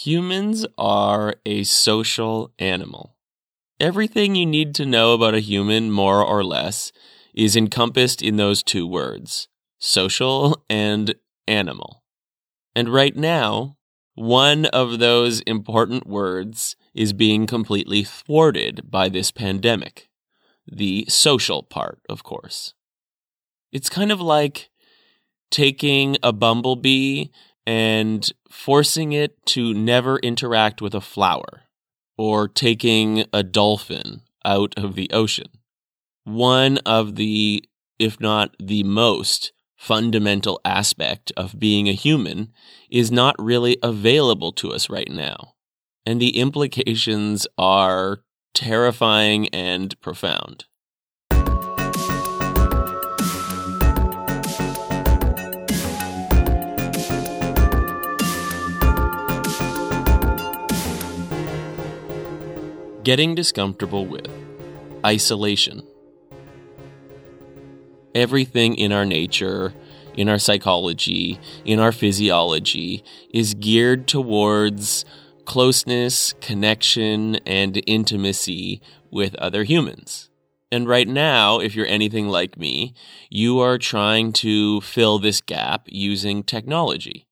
Humans are a social animal. Everything you need to know about a human, more or less, is encompassed in those two words social and animal. And right now, one of those important words is being completely thwarted by this pandemic. The social part, of course. It's kind of like taking a bumblebee and forcing it to never interact with a flower, or taking a dolphin out of the ocean. One of the, if not the most, fundamental aspect of being a human is not really available to us right now. And the implications are terrifying and profound. Getting discomfortable with isolation. Everything in our nature, in our psychology, in our physiology is geared towards closeness, connection, and intimacy with other humans. And right now, if you're anything like me, you are trying to fill this gap using technology.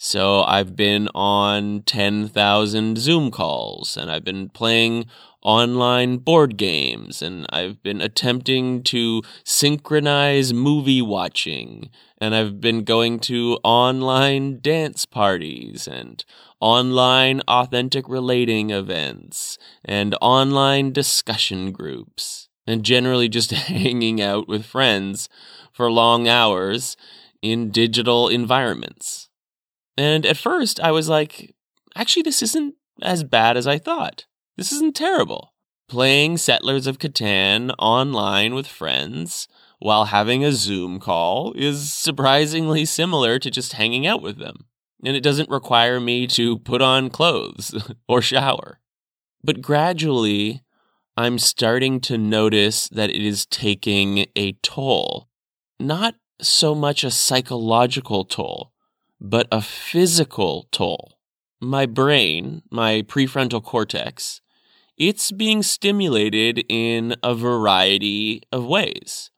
So I've been on 10,000 Zoom calls and I've been playing online board games and I've been attempting to synchronize movie watching and I've been going to online dance parties and online authentic relating events and online discussion groups and generally just hanging out with friends for long hours in digital environments. And at first, I was like, actually, this isn't as bad as I thought. This isn't terrible. Playing Settlers of Catan online with friends while having a Zoom call is surprisingly similar to just hanging out with them. And it doesn't require me to put on clothes or shower. But gradually, I'm starting to notice that it is taking a toll. Not so much a psychological toll, but a physical toll. My brain, my prefrontal cortex, it's being stimulated in a variety of ways.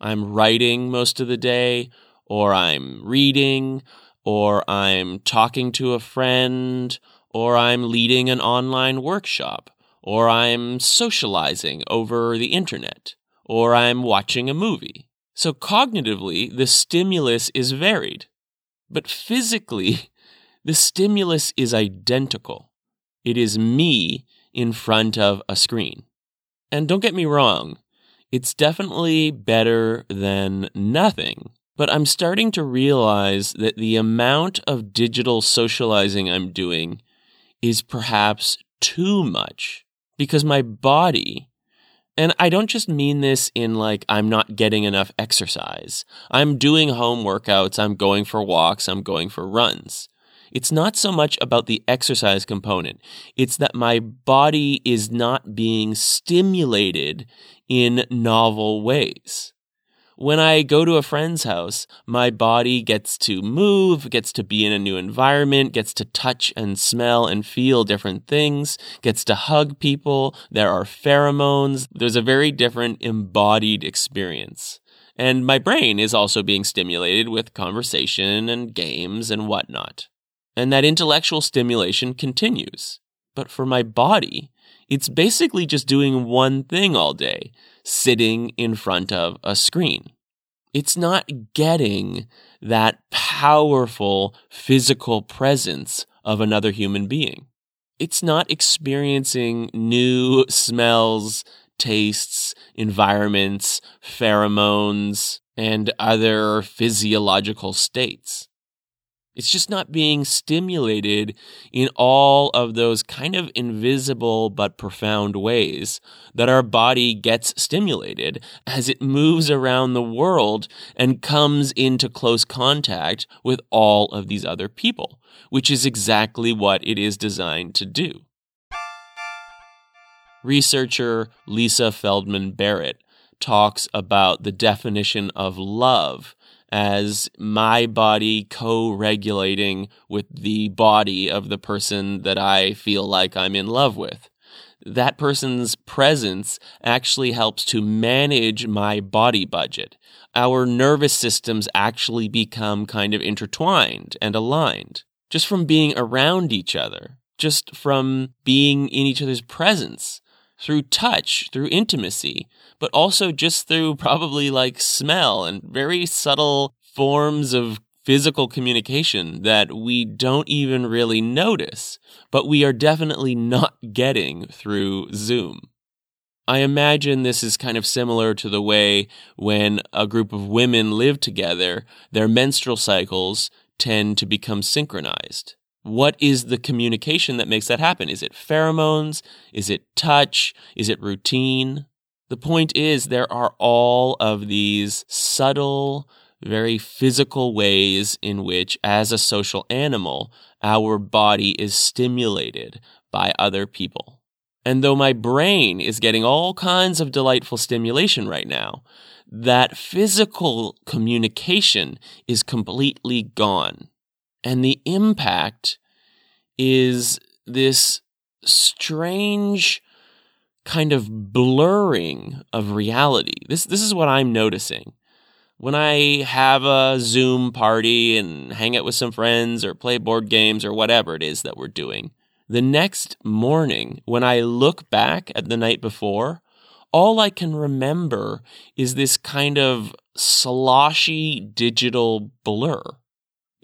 I'm writing most of the day, or I'm reading, or I'm talking to a friend, or I'm leading an online workshop, or I'm socializing over the internet, or I'm watching a movie. So cognitively, the stimulus is varied. But physically, the stimulus is identical. It is me in front of a screen. And don't get me wrong, it's definitely better than nothing. But I'm starting to realize that the amount of digital socializing I'm doing is perhaps too much because my body and I don't just mean this in like, I'm not getting enough exercise. I'm doing home workouts. I'm going for walks. I'm going for runs. It's not so much about the exercise component. It's that my body is not being stimulated in novel ways when I go to a friend's house, my body gets to move, gets to be in a new environment, gets to touch and smell and feel different things, gets to hug people. There are pheromones. There's a very different embodied experience. And my brain is also being stimulated with conversation and games and whatnot. And that intellectual stimulation continues. But for my body, it's basically just doing one thing all day sitting in front of a screen. It's not getting that powerful physical presence of another human being. It's not experiencing new smells, tastes, environments, pheromones, and other physiological states. It's just not being stimulated in all of those kind of invisible but profound ways that our body gets stimulated as it moves around the world and comes into close contact with all of these other people, which is exactly what it is designed to do. Researcher Lisa Feldman Barrett talks about the definition of love as my body co regulating with the body of the person that I feel like I'm in love with. That person's presence actually helps to manage my body budget. Our nervous systems actually become kind of intertwined and aligned just from being around each other, just from being in each other's presence through touch, through intimacy, but also just through probably like smell and very subtle forms of physical communication that we don't even really notice, but we are definitely not getting through Zoom. I imagine this is kind of similar to the way when a group of women live together, their menstrual cycles tend to become synchronized. What is the communication that makes that happen? Is it pheromones? Is it touch? Is it routine? The point is, there are all of these subtle, very physical ways in which, as a social animal, our body is stimulated by other people. And though my brain is getting all kinds of delightful stimulation right now, that physical communication is completely gone. And the impact is this strange kind of blurring of reality. This this is what I'm noticing. When I have a Zoom party and hang out with some friends or play board games or whatever it is that we're doing, the next morning when I look back at the night before, all I can remember is this kind of sloshy digital blur.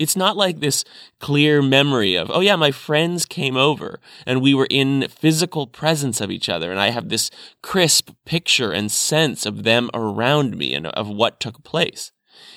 It's not like this clear memory of, oh yeah, my friends came over and we were in physical presence of each other and I have this crisp picture and sense of them around me and of what took place.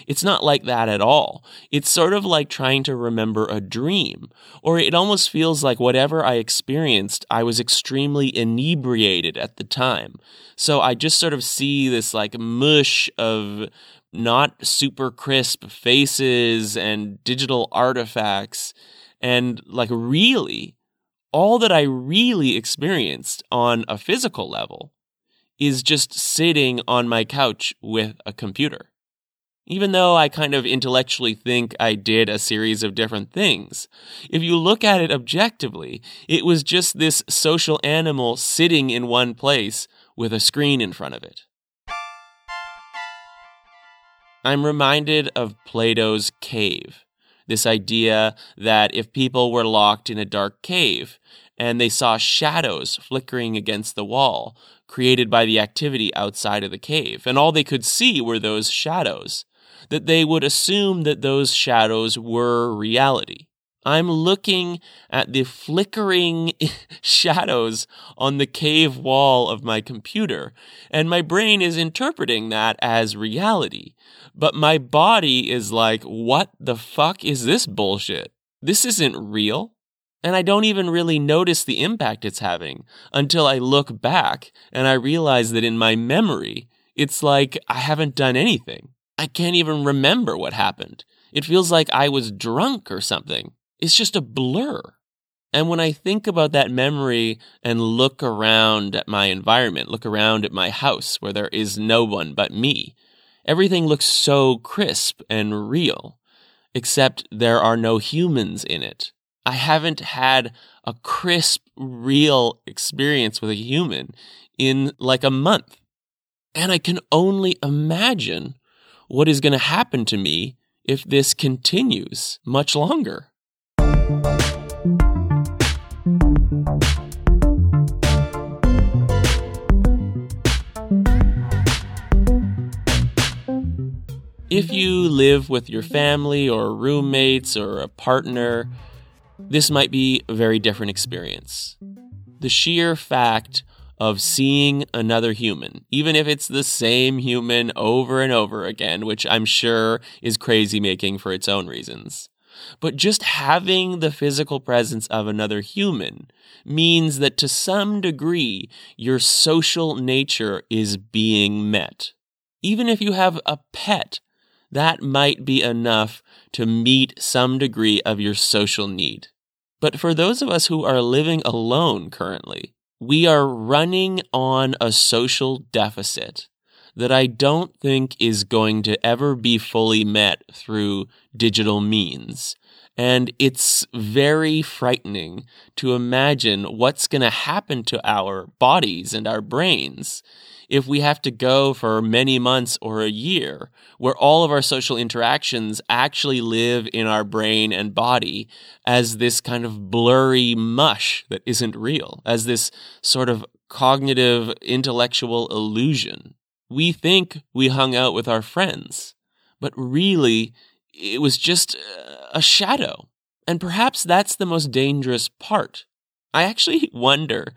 It's not like that at all. It's sort of like trying to remember a dream, or it almost feels like whatever I experienced, I was extremely inebriated at the time. So I just sort of see this like mush of not super crisp faces and digital artifacts. And like, really, all that I really experienced on a physical level is just sitting on my couch with a computer. Even though I kind of intellectually think I did a series of different things, if you look at it objectively, it was just this social animal sitting in one place with a screen in front of it. I'm reminded of Plato's cave. This idea that if people were locked in a dark cave and they saw shadows flickering against the wall created by the activity outside of the cave, and all they could see were those shadows, that they would assume that those shadows were reality. I'm looking at the flickering shadows on the cave wall of my computer, and my brain is interpreting that as reality. But my body is like, what the fuck is this bullshit? This isn't real. And I don't even really notice the impact it's having until I look back and I realize that in my memory, it's like I haven't done anything. I can't even remember what happened. It feels like I was drunk or something. It's just a blur. And when I think about that memory and look around at my environment, look around at my house where there is no one but me, everything looks so crisp and real, except there are no humans in it. I haven't had a crisp, real experience with a human in like a month. And I can only imagine what is going to happen to me if this continues much longer. If you live with your family or roommates or a partner, this might be a very different experience. The sheer fact of seeing another human, even if it's the same human over and over again, which I'm sure is crazy making for its own reasons. But just having the physical presence of another human means that to some degree your social nature is being met. Even if you have a pet, that might be enough to meet some degree of your social need. But for those of us who are living alone currently, we are running on a social deficit that I don't think is going to ever be fully met through digital means. And it's very frightening to imagine what's going to happen to our bodies and our brains if we have to go for many months or a year where all of our social interactions actually live in our brain and body as this kind of blurry mush that isn't real, as this sort of cognitive intellectual illusion. We think we hung out with our friends, but really it was just a shadow. And perhaps that's the most dangerous part. I actually wonder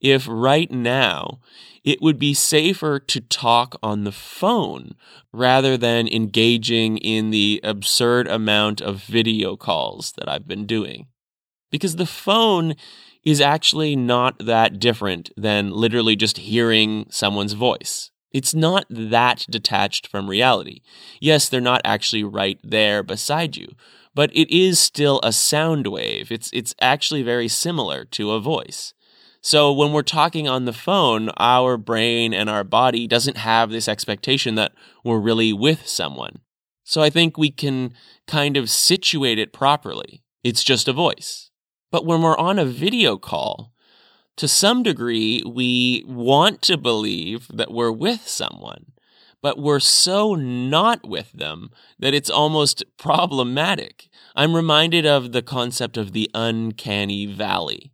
if right now it would be safer to talk on the phone rather than engaging in the absurd amount of video calls that I've been doing. Because the phone is actually not that different than literally just hearing someone's voice. It's not that detached from reality. Yes, they're not actually right there beside you, but it is still a sound wave. It's, it's actually very similar to a voice. So when we're talking on the phone, our brain and our body doesn't have this expectation that we're really with someone. So I think we can kind of situate it properly. It's just a voice. But when we're on a video call, to some degree, we want to believe that we're with someone, but we're so not with them that it's almost problematic. I'm reminded of the concept of the uncanny valley.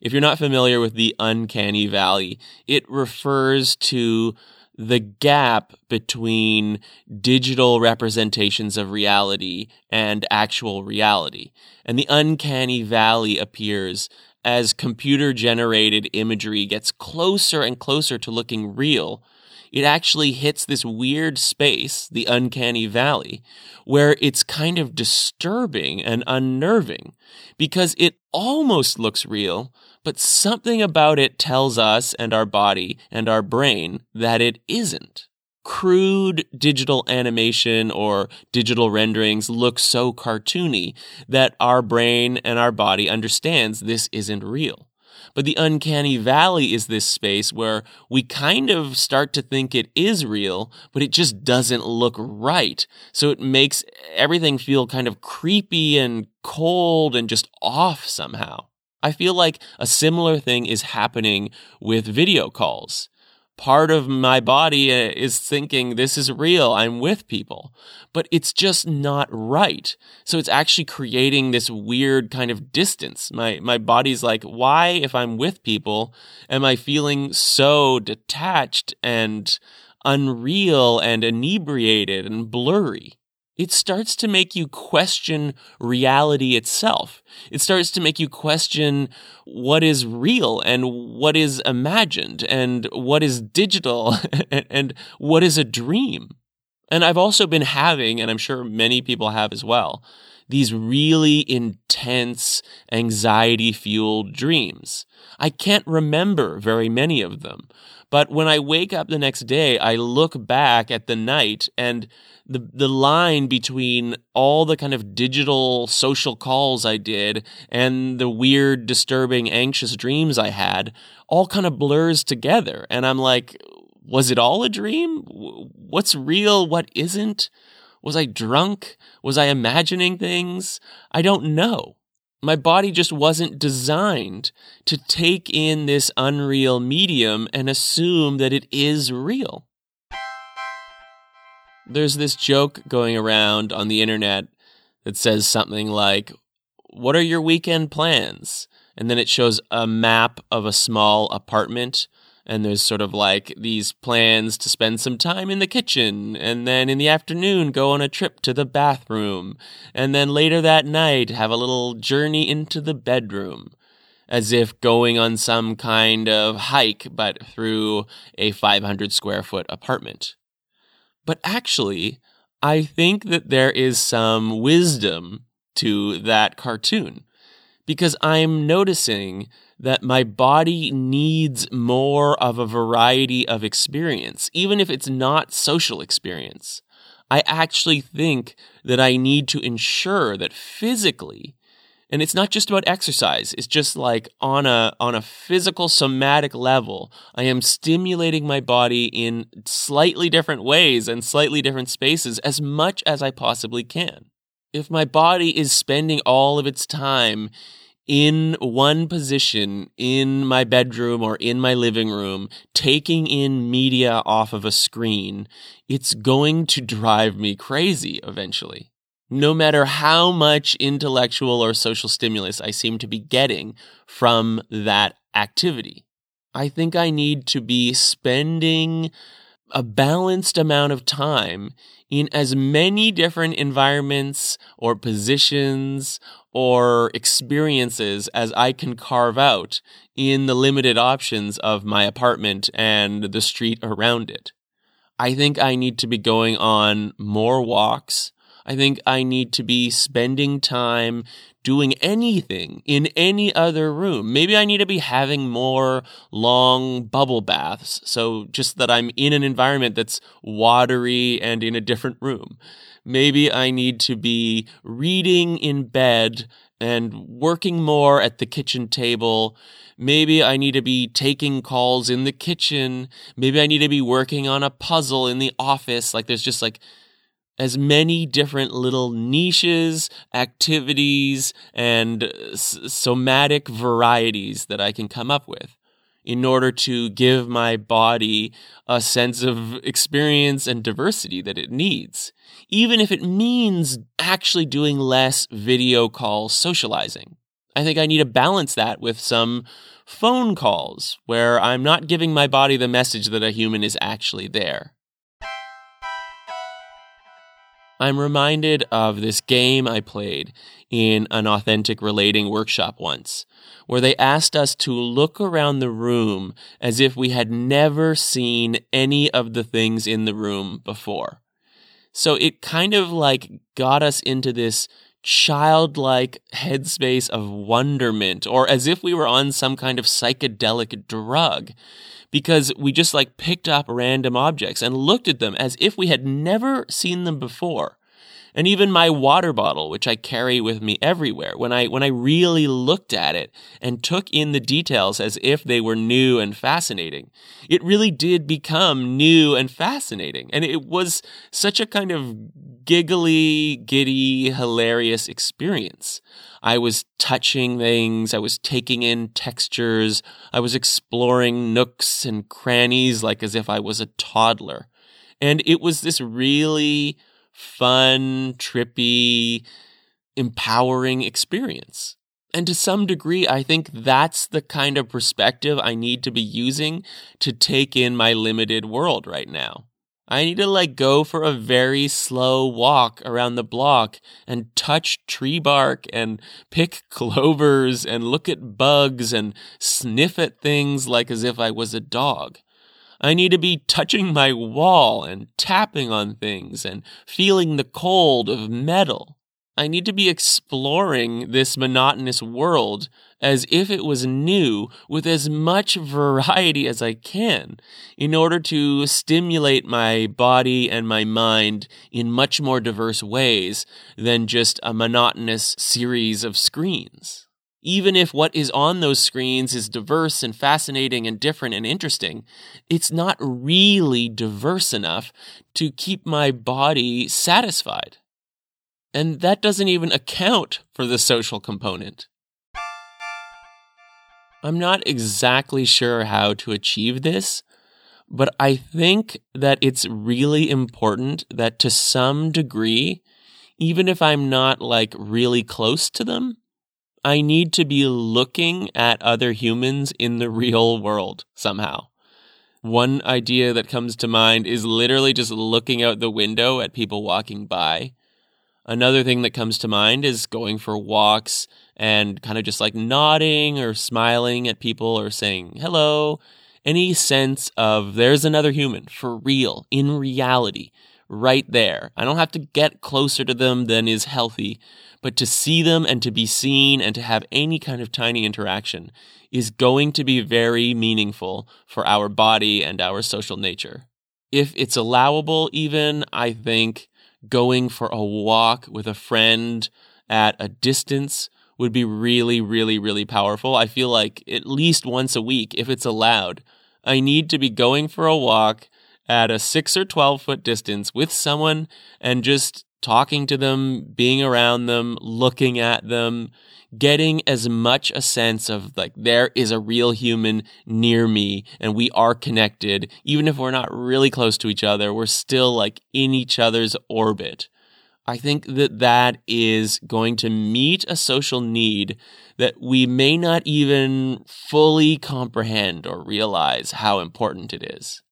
If you're not familiar with the uncanny valley, it refers to the gap between digital representations of reality and actual reality. And the uncanny valley appears as computer generated imagery gets closer and closer to looking real, it actually hits this weird space, the uncanny valley, where it's kind of disturbing and unnerving because it almost looks real, but something about it tells us and our body and our brain that it isn't crude digital animation or digital renderings look so cartoony that our brain and our body understands this isn't real. But the uncanny valley is this space where we kind of start to think it is real, but it just doesn't look right. So it makes everything feel kind of creepy and cold and just off somehow. I feel like a similar thing is happening with video calls part of my body uh, is thinking this is real. I'm with people, but it's just not right. So it's actually creating this weird kind of distance. My, my body's like, why, if I'm with people, am I feeling so detached and unreal and inebriated and blurry? It starts to make you question reality itself. It starts to make you question what is real and what is imagined and what is digital and what is a dream. And I've also been having, and I'm sure many people have as well, these really intense, anxiety fueled dreams. I can't remember very many of them. But when I wake up the next day, I look back at the night and the the line between all the kind of digital social calls I did and the weird, disturbing, anxious dreams I had all kind of blurs together. And I'm like, was it all a dream? What's real? What isn't? Was I drunk? Was I imagining things? I don't know. My body just wasn't designed to take in this unreal medium and assume that it is real. There's this joke going around on the internet that says something like, What are your weekend plans? And then it shows a map of a small apartment. And there's sort of like these plans to spend some time in the kitchen, and then in the afternoon go on a trip to the bathroom, and then later that night have a little journey into the bedroom. As if going on some kind of hike, but through a 500 square foot apartment. But actually, I think that there is some wisdom to that cartoon. Because I'm noticing that my body needs more of a variety of experience, even if it's not social experience. I actually think that I need to ensure that physically And it's not just about exercise. It's just like on a on a physical somatic level, I am stimulating my body in slightly different ways and slightly different spaces as much as I possibly can. If my body is spending all of its time in one position in my bedroom or in my living room, taking in media off of a screen, it's going to drive me crazy eventually no matter how much intellectual or social stimulus I seem to be getting from that activity. I think I need to be spending a balanced amount of time in as many different environments or positions or experiences as I can carve out in the limited options of my apartment and the street around it. I think I need to be going on more walks I think I need to be spending time doing anything in any other room. Maybe I need to be having more long bubble baths. So just that I'm in an environment that's watery and in a different room. Maybe I need to be reading in bed and working more at the kitchen table. Maybe I need to be taking calls in the kitchen. Maybe I need to be working on a puzzle in the office. Like there's just like as many different little niches, activities, and uh, somatic varieties that I can come up with in order to give my body a sense of experience and diversity that it needs, even if it means actually doing less video call socializing. I think I need to balance that with some phone calls where I'm not giving my body the message that a human is actually there. I'm reminded of this game I played in an authentic relating workshop once, where they asked us to look around the room as if we had never seen any of the things in the room before. So it kind of like got us into this childlike headspace of wonderment, or as if we were on some kind of psychedelic drug because we just like picked up random objects and looked at them as if we had never seen them before. And even my water bottle, which I carry with me everywhere, when I, when I really looked at it and took in the details as if they were new and fascinating, it really did become new and fascinating. And it was such a kind of giggly, giddy, hilarious experience. I was touching things. I was taking in textures. I was exploring nooks and crannies like as if I was a toddler. And it was this really fun, trippy, empowering experience. And to some degree, I think that's the kind of perspective I need to be using to take in my limited world right now. I need to like go for a very slow walk around the block and touch tree bark and pick clovers and look at bugs and sniff at things like as if I was a dog. I need to be touching my wall and tapping on things and feeling the cold of metal. I need to be exploring this monotonous world as if it was new with as much variety as I can in order to stimulate my body and my mind in much more diverse ways than just a monotonous series of screens. Even if what is on those screens is diverse and fascinating and different and interesting, it's not really diverse enough to keep my body satisfied. And that doesn't even account for the social component. I'm not exactly sure how to achieve this, but I think that it's really important that to some degree, even if I'm not like really close to them, I need to be looking at other humans in the real world somehow. One idea that comes to mind is literally just looking out the window at people walking by Another thing that comes to mind is going for walks and kind of just like nodding or smiling at people or saying hello. Any sense of there's another human for real, in reality, right there. I don't have to get closer to them than is healthy, but to see them and to be seen and to have any kind of tiny interaction is going to be very meaningful for our body and our social nature. If it's allowable, even, I think going for a walk with a friend at a distance would be really, really, really powerful. I feel like at least once a week, if it's allowed, I need to be going for a walk at a six or 12 foot distance with someone and just talking to them, being around them, looking at them, getting as much a sense of like there is a real human near me and we are connected. Even if we're not really close to each other, we're still like in each other's orbit. I think that that is going to meet a social need that we may not even fully comprehend or realize how important it is.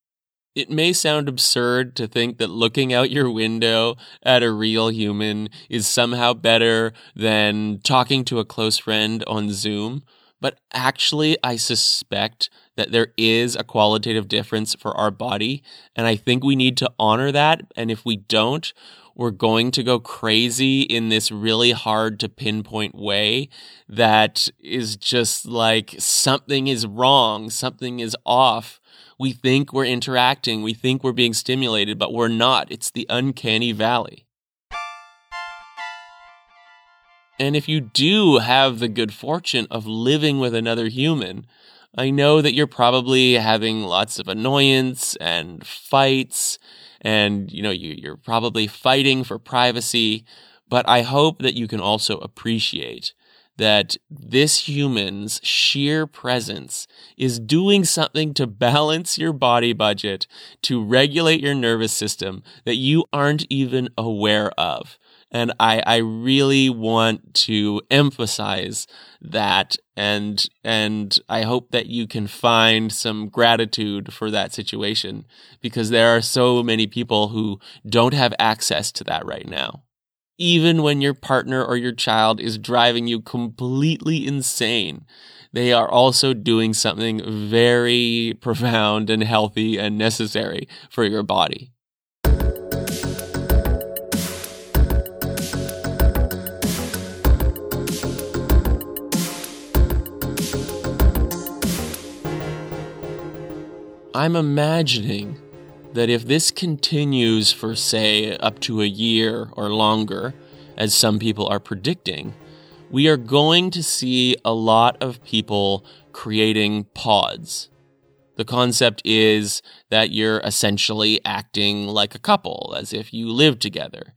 It may sound absurd to think that looking out your window at a real human is somehow better than talking to a close friend on Zoom, but actually, I suspect that there is a qualitative difference for our body, and I think we need to honor that. And if we don't, we're going to go crazy in this really hard to pinpoint way that is just like something is wrong, something is off we think we're interacting, we think we're being stimulated, but we're not. It's the uncanny valley. And if you do have the good fortune of living with another human, I know that you're probably having lots of annoyance and fights, and you know you, are probably fighting for privacy. But I hope that you can also appreciate that this human's sheer presence is doing something to balance your body budget, to regulate your nervous system that you aren't even aware of. And I, I really want to emphasize that and, and I hope that you can find some gratitude for that situation because there are so many people who don't have access to that right now even when your partner or your child is driving you completely insane. They are also doing something very profound and healthy and necessary for your body. I'm imagining that if this continues for, say, up to a year or longer, as some people are predicting, we are going to see a lot of people creating pods. The concept is that you're essentially acting like a couple, as if you live together,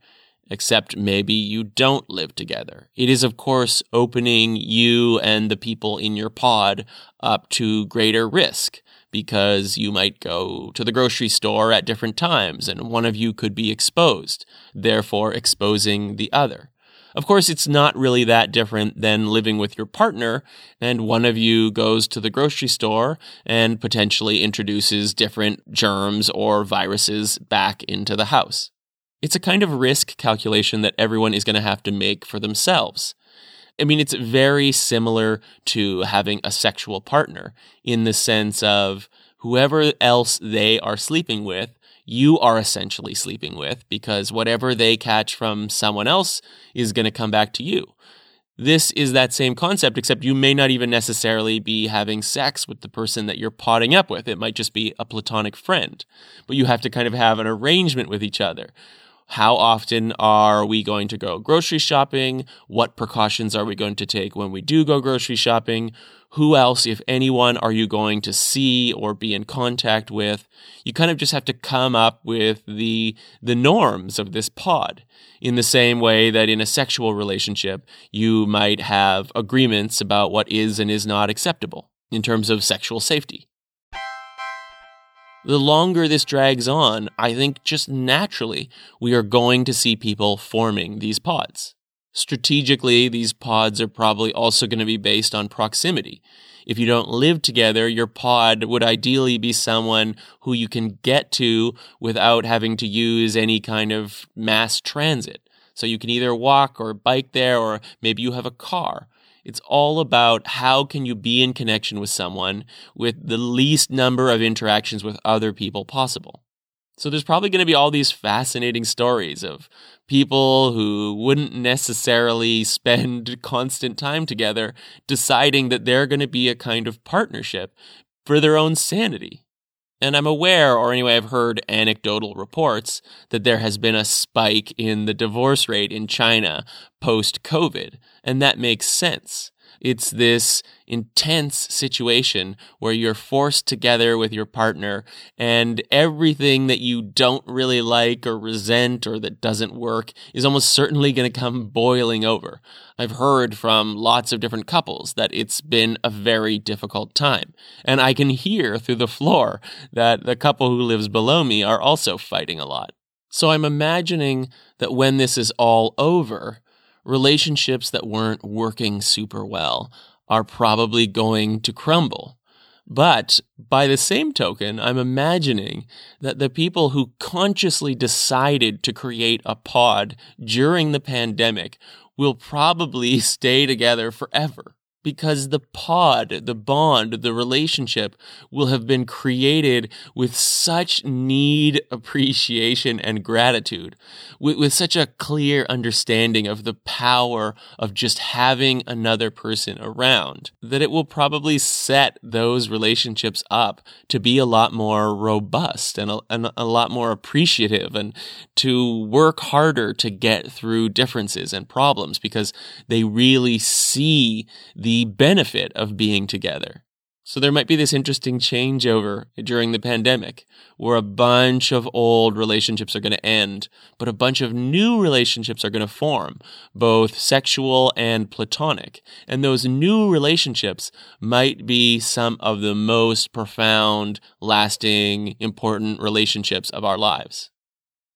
except maybe you don't live together. It is, of course, opening you and the people in your pod up to greater risk because you might go to the grocery store at different times and one of you could be exposed, therefore exposing the other. Of course, it's not really that different than living with your partner, and one of you goes to the grocery store and potentially introduces different germs or viruses back into the house. It's a kind of risk calculation that everyone is going to have to make for themselves. I mean, it's very similar to having a sexual partner in the sense of whoever else they are sleeping with, you are essentially sleeping with because whatever they catch from someone else is going to come back to you. This is that same concept, except you may not even necessarily be having sex with the person that you're potting up with. It might just be a platonic friend, but you have to kind of have an arrangement with each other how often are we going to go grocery shopping? What precautions are we going to take when we do go grocery shopping? Who else, if anyone, are you going to see or be in contact with? You kind of just have to come up with the, the norms of this pod. In the same way that in a sexual relationship, you might have agreements about what is and is not acceptable in terms of sexual safety the longer this drags on, I think just naturally we are going to see people forming these pods. Strategically, these pods are probably also going to be based on proximity. If you don't live together, your pod would ideally be someone who you can get to without having to use any kind of mass transit. So you can either walk or bike there, or maybe you have a car. It's all about how can you be in connection with someone with the least number of interactions with other people possible. So there's probably going to be all these fascinating stories of people who wouldn't necessarily spend constant time together deciding that they're going to be a kind of partnership for their own sanity. And I'm aware, or anyway, I've heard anecdotal reports that there has been a spike in the divorce rate in China post COVID. And that makes sense. It's this intense situation where you're forced together with your partner and everything that you don't really like or resent or that doesn't work is almost certainly going to come boiling over. I've heard from lots of different couples that it's been a very difficult time. And I can hear through the floor that the couple who lives below me are also fighting a lot. So I'm imagining that when this is all over, relationships that weren't working super well are probably going to crumble. But by the same token, I'm imagining that the people who consciously decided to create a pod during the pandemic will probably stay together forever because the pod, the bond, the relationship will have been created with such need, appreciation, and gratitude, with, with, such a clear understanding of the power of just having another person around, that it will probably set those relationships up to be a lot more robust and a, and a lot more appreciative and to work harder to get through differences and problems because they really see the the benefit of being together. So there might be this interesting changeover during the pandemic where a bunch of old relationships are going to end, but a bunch of new relationships are going to form, both sexual and platonic. And those new relationships might be some of the most profound, lasting, important relationships of our lives.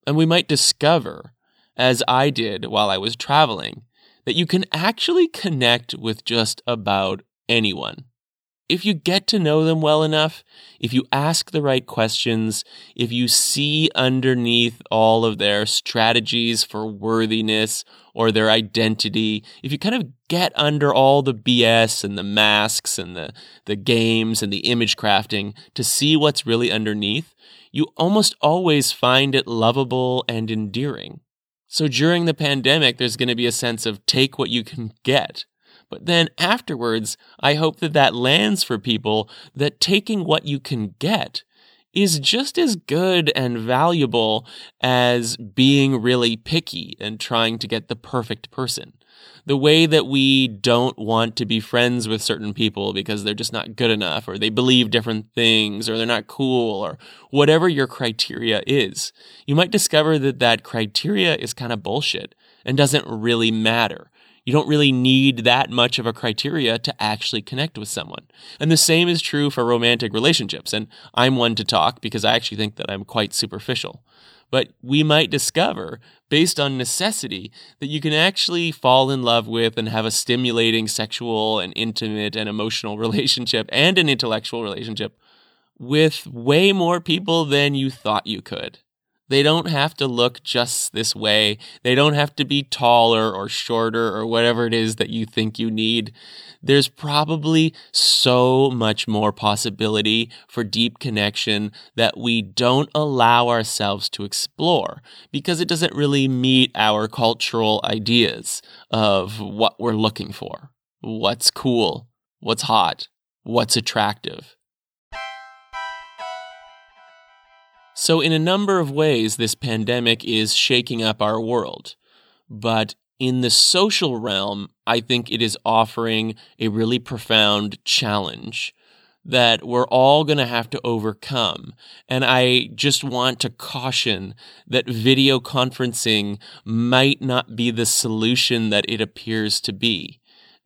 And we might discover, as I did while I was traveling, that you can actually connect with just about anyone. If you get to know them well enough, if you ask the right questions, if you see underneath all of their strategies for worthiness or their identity, if you kind of get under all the BS and the masks and the, the games and the image crafting to see what's really underneath, you almost always find it lovable and endearing. So during the pandemic, there's going to be a sense of take what you can get. But then afterwards, I hope that that lands for people that taking what you can get is just as good and valuable as being really picky and trying to get the perfect person the way that we don't want to be friends with certain people because they're just not good enough or they believe different things or they're not cool or whatever your criteria is, you might discover that that criteria is kind of bullshit and doesn't really matter. You don't really need that much of a criteria to actually connect with someone. And the same is true for romantic relationships. And I'm one to talk because I actually think that I'm quite superficial. But we might discover, based on necessity, that you can actually fall in love with and have a stimulating sexual and intimate and emotional relationship and an intellectual relationship with way more people than you thought you could. They don't have to look just this way. They don't have to be taller or shorter or whatever it is that you think you need. There's probably so much more possibility for deep connection that we don't allow ourselves to explore because it doesn't really meet our cultural ideas of what we're looking for. What's cool? What's hot? What's attractive? So, in a number of ways, this pandemic is shaking up our world. But in the social realm, I think it is offering a really profound challenge that we're all going to have to overcome. And I just want to caution that video conferencing might not be the solution that it appears to be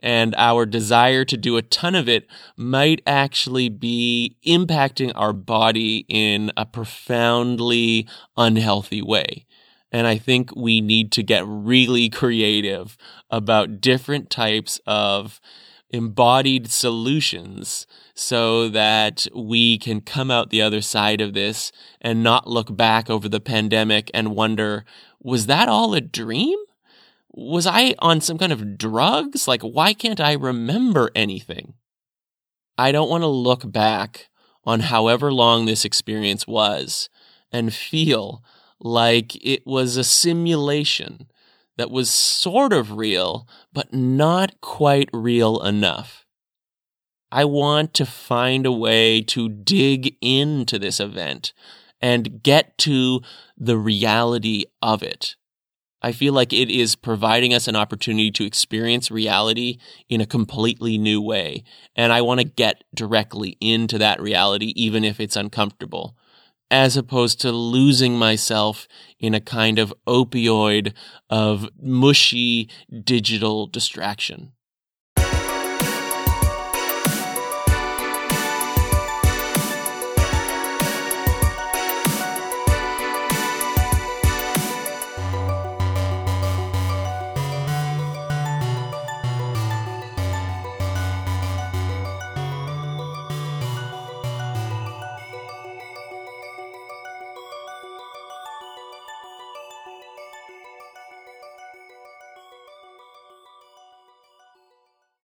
and our desire to do a ton of it might actually be impacting our body in a profoundly unhealthy way. And I think we need to get really creative about different types of embodied solutions so that we can come out the other side of this and not look back over the pandemic and wonder, was that all a dream? Was I on some kind of drugs? Like, why can't I remember anything? I don't want to look back on however long this experience was and feel like it was a simulation that was sort of real, but not quite real enough. I want to find a way to dig into this event and get to the reality of it. I feel like it is providing us an opportunity to experience reality in a completely new way. And I want to get directly into that reality, even if it's uncomfortable, as opposed to losing myself in a kind of opioid of mushy digital distraction.